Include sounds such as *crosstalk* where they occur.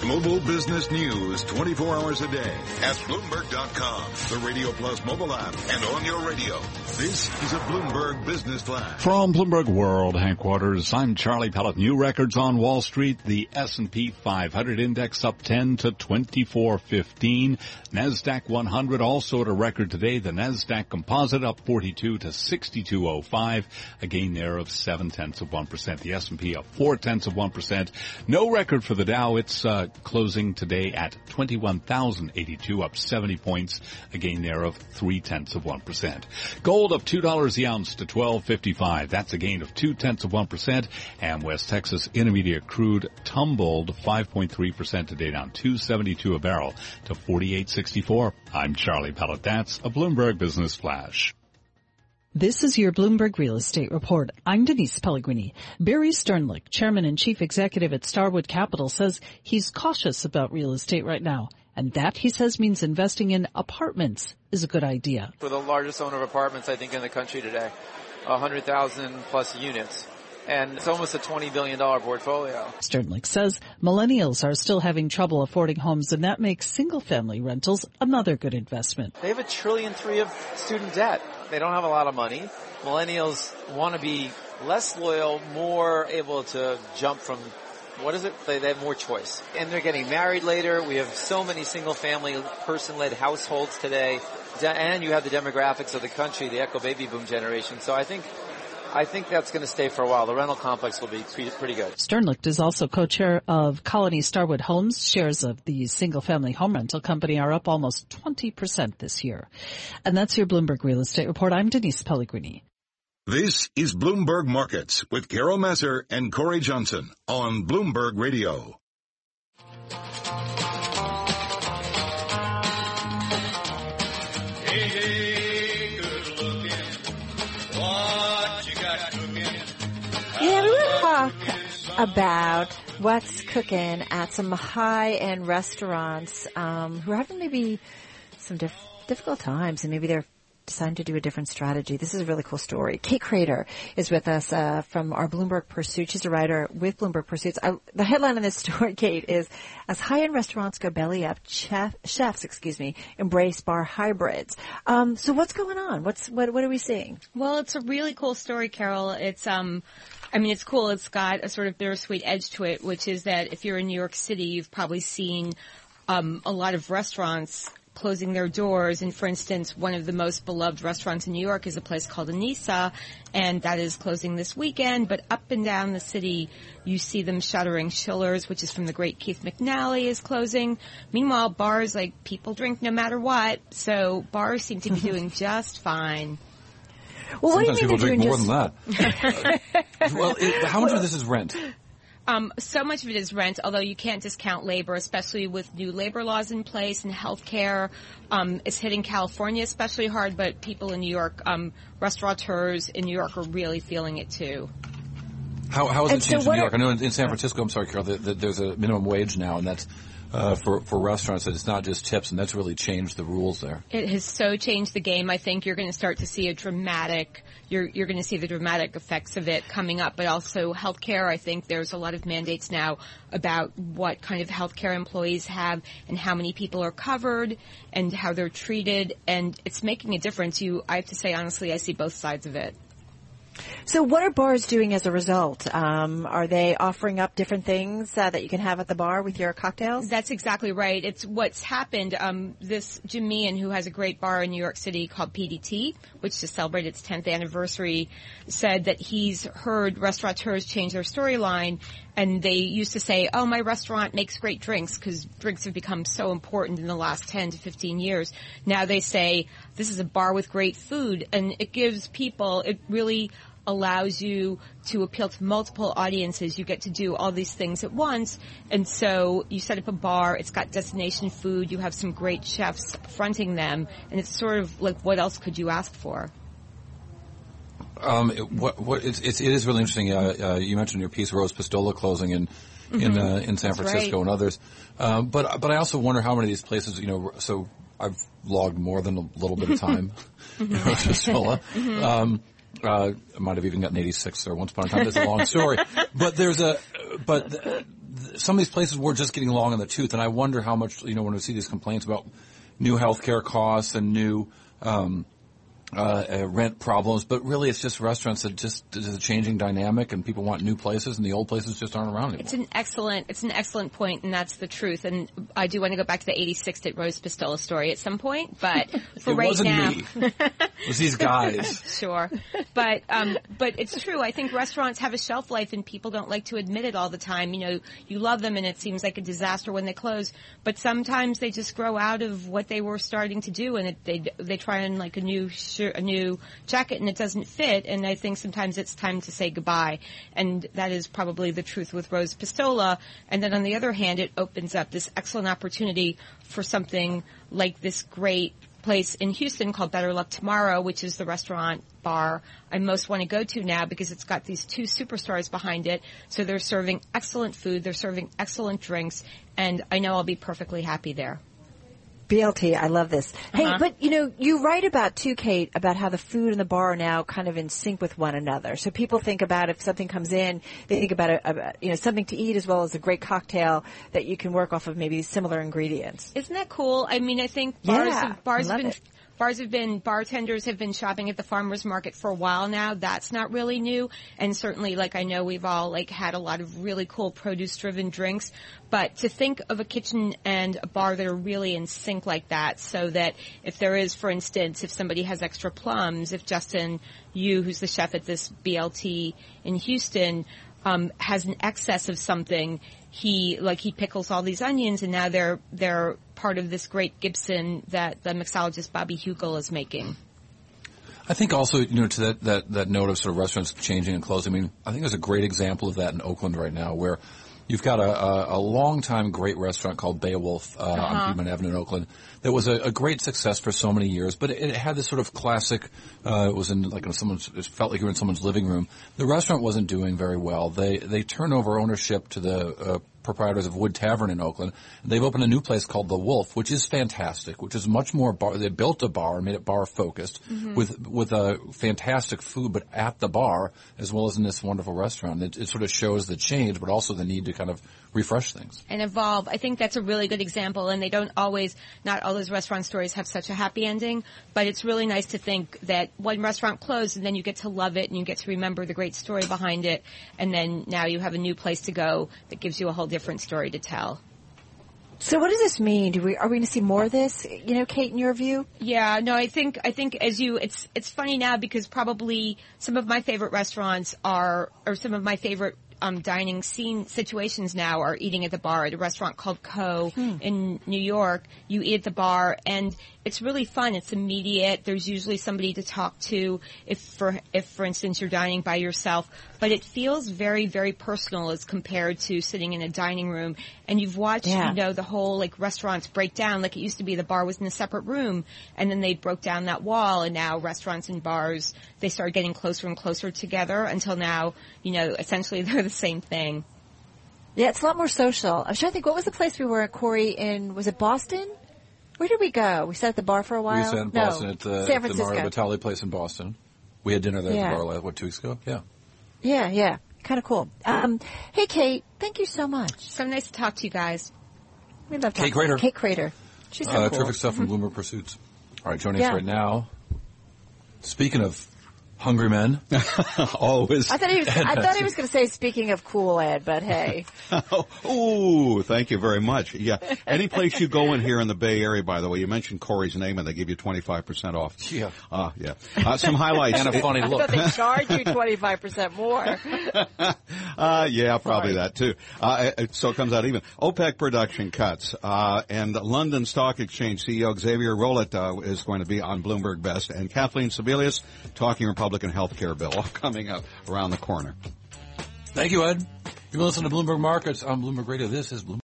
Global business news 24 hours a day at Bloomberg.com, the Radio Plus mobile app, and on your radio. This is a Bloomberg Business Flash. From Bloomberg World headquarters, I'm Charlie Pellet. New records on Wall Street. The S&P 500 index up 10 to 2415. NASDAQ 100 also at a record today. The NASDAQ composite up 42 to 6205. A gain there of 7 tenths of 1%. The S&P up 4 tenths of 1%. No record for the Dow. It's uh, closing today at 21,082 up 70 points. A gain there of 3 tenths of 1%. Gold up $2 the ounce to 1255. That's a gain of 2 tenths of 1%. And West Texas Intermediate crude tumbled 5.3% today down 272 a barrel to 48.64. I'm Charlie Pellet. That's a Bloomberg Business Flash. This is your Bloomberg Real Estate Report. I'm Denise Pellegrini. Barry Sternlicht, Chairman and Chief Executive at Starwood Capital, says he's cautious about real estate right now. And that, he says, means investing in apartments is a good idea. We're the largest owner of apartments, I think, in the country today. 100,000 plus units and it's almost a $20 billion portfolio. Sternlicht says millennials are still having trouble affording homes and that makes single family rentals another good investment. They have a trillion three of student debt. They don't have a lot of money. Millennials want to be less loyal, more able to jump from what is it? They, they have more choice. And they're getting married later. We have so many single family person led households today. And you have the demographics of the country, the echo baby boom generation. So I think I think that's going to stay for a while. The rental complex will be pretty good. Sternlicht is also co-chair of Colony Starwood Homes. Shares of the single-family home rental company are up almost 20% this year. And that's your Bloomberg Real Estate Report. I'm Denise Pellegrini. This is Bloomberg Markets with Carol Massar and Cory Johnson on Bloomberg Radio. Hey, hey, about what's cooking at some high-end restaurants um, who are having maybe some diff- difficult times, and maybe they're deciding to do a different strategy. This is a really cool story. Kate Krader is with us uh, from our Bloomberg Pursuit. She's a writer with Bloomberg Pursuits. I, the headline of this *laughs* story, Kate, is as high-end restaurants go belly up, chef, chefs, excuse me, embrace bar hybrids. Um, so what's going on? What's what? What are we seeing? Well, it's a really cool story, Carol. It's um. I mean, it's cool. It's got a sort of bittersweet edge to it, which is that if you're in New York City, you've probably seen um, a lot of restaurants closing their doors. And for instance, one of the most beloved restaurants in New York is a place called Annisa, and that is closing this weekend. But up and down the city, you see them shuttering. Schiller's, which is from the great Keith McNally, is closing. Meanwhile, bars like people drink no matter what, so bars seem to be *laughs* doing just fine. Well, what do you people mean drink more doing than that. *laughs* well, it, how much of this is rent? *laughs* Um, so much of it is rent, although you can't discount labor, especially with new labor laws in place and healthcare. Um, it's hitting California especially hard, but people in New York, um, restaurateurs in New York are really feeling it too. How, how has And it so changed in New York? I know in, in San Francisco, I'm sorry, Carol, that, that there's a minimum wage now, and that's uh, for for restaurants. That it's not just tips, and that's really changed the rules there. It has so changed the game. I think you're going to start to see a dramatic, you're, you're going to see the dramatic effects of it coming up, but also healthcare. I think there's a lot of mandates now about what kind of healthcare employees have and how many people are covered and how they're treated. And it's making a difference. You, I have to say honestly, I see both sides of it. So what are bars doing as a result? Um, are they offering up different things uh, that you can have at the bar with your cocktails? That's exactly right. It's what's happened. Um, this Jim Meehan, who has a great bar in New York City called PDT, which to celebrate its 10th anniversary, said that he's heard restaurateurs change their storyline, and they used to say, "Oh, my restaurant makes great drinks," because drinks have become so important in the last 10 to 15 years. Now they say, "This is a bar with great food," and it gives people it really allows you to appeal to multiple audiences. You get to do all these things at once. And so you set up a bar, it's got destination food, you have some great chefs fronting them, and it's sort of like what else could you ask for? Um, it, what, what, it's, it's, it is really interesting. Uh, uh, you mentioned your piece, Rose Pistola closing in in uh, in San That's Francisco right. and others. Um, but but I also wonder how many of these places, you know, so I've logged more than a little bit of time in *laughs* *laughs* Rose Pistola. Um, uh, I might have even gotten 86 there once upon a time. That's a long story. *laughs* But there's a, but th- th- some of these places were just getting long in the tooth, and I wonder how much you know when we see these complaints about new healthcare costs and new um, uh, uh, rent problems, but really it's just restaurants that just there's a changing dynamic, and people want new places, and the old places just aren't around anymore. It's an excellent, it's an excellent point, and that's the truth. And I do want to go back to the 86 at Rose Pistola story at some point, but *laughs* for it right wasn't now, me. It was these *laughs* guys. sure. But um, but it's true. I think restaurants have a shelf life, and people don't like to admit it all the time. You know, you love them, and it seems like a disaster when they close. But sometimes they just grow out of what they were starting to do, and it, they they try on like a new shirt, a new jacket, and it doesn't fit. And I think sometimes it's time to say goodbye, and that is probably the truth with Rose Pistola. And then on the other hand, it opens up this excellent opportunity for something like this great place in Houston called Better Luck Tomorrow, which is the restaurant bar I most want to go to now because it's got these two superstars behind it. So they're serving excellent food, they're serving excellent drinks, and I know I'll be perfectly happy there. BLT, I love this. Hey, Uh-huh. but you know, you write about too, Kate, about how the food and the bar are now kind of in sync with one another. So people think about if something comes in, they think about a, a you know something to eat as well as a great cocktail that you can work off of maybe similar ingredients. Isn't that cool? I mean, I think bars, Yeah, have, bars have been it. Bars have been bartenders have been shopping at the farmers market for a while now. That's not really new, and certainly, like I know we've all like had a lot of really cool produce driven drinks. But to think of a kitchen and a bar that are really in sync like that, so that if there is, for instance, if somebody has extra plums, if Justin Yu who's the chef at this BLT in Houston, um, has an excess of something, he like he pickles all these onions, and now they're they're part of this great Gibson that the mixologist Bobby Hugel is making. I think also, you know, to that, that, that note of sort of restaurants changing and closing, I mean, I think there's a great example of that in Oakland right now where you've got a, a, a long time great restaurant called Bay Wolf uh, on Piedmont Avenue in Oakland that was a, a great success for so many years, but it, it had this sort of classic, uh, it was in like in someone's, it felt like you were in someone's living room. The restaurant wasn't doing very well. They, they turned over ownership to the, uh, proprietors of Wood Tavern in Oakland. They've opened a new place called The Wolf, which is fantastic, which is much more bar. They built a bar, and made it bar focused, mm-hmm. with with a fantastic food, but at the bar as well as in this wonderful restaurant. It, it sort of shows the change, but also the need to kind of refresh things. and evolve. I think that's a really good example, and they don't always, not all those restaurant stories have such a happy ending, but it's really nice to think that one restaurant closed and then you get to love it and you get to remember the great story behind it, and then now you have a new place to go that gives you a whole different story to tell. So what does this mean? Do we are we going to see more of this? You know, Kate, in your view? Yeah, no, I think I think as you, it's it's funny now because probably some of my favorite restaurants are, or some of my favorite um, dining scene situations now are eating at the bar at a restaurant called Co in New York. You eat at the bar, and it's really fun. It's immediate. There's usually somebody to talk to if for if for instance you're dining by yourself, but it feels very very personal as compared to sitting in a dining room. And you've watched, Yeah. you know, the whole like restaurants break down. Like it used to be, the bar was in a separate room, and then they broke down that wall, and now restaurants and bars they started getting closer and closer together until now, you know, essentially *laughs* they're the same thing. Yeah, it's a lot more social. I'm trying to think, what was the place we were at, Cory, in, was it Boston? Where did we go? We sat at the bar for a while? We sat in no, Boston at the, San at the Francisco. Mario Batali place in Boston. We had dinner there Yeah. at the bar, like, what, two weeks ago? Yeah. Yeah, yeah. Kind of cool. Um, hey, Kate, thank you so much. So nice to talk to you guys. We love Kate talking- Krader. Kate Krader. She's so Uh, cool. terrific stuff from Bloomer Pursuits. All right, joining Yeah. us right now. Speaking of hungry men, *laughs* Always. I thought he was, I thought he was going to say, speaking of cool, Ed, but hey. *laughs* Ooh, thank you very much. Yeah, any place you go in here in the Bay Area, by the way, you mentioned Cory's name and they give you 25% off. Yeah. Uh, yeah. Uh, some highlights. and a funny I look. thought they charge you 25% more. *laughs* Uh, yeah, probably Sorry. that too. Uh, it- so it comes out even. OPEC production cuts, uh, and London Stock Exchange CEO Xavier Rolet, uh, is going to be on Bloomberg Best, and Kathleen Sebelius talking Republican health care bill *laughs* coming up around the corner. Thank you, Ed. You've been listening to Bloomberg Markets on Bloomberg Radio. This is Bloomberg.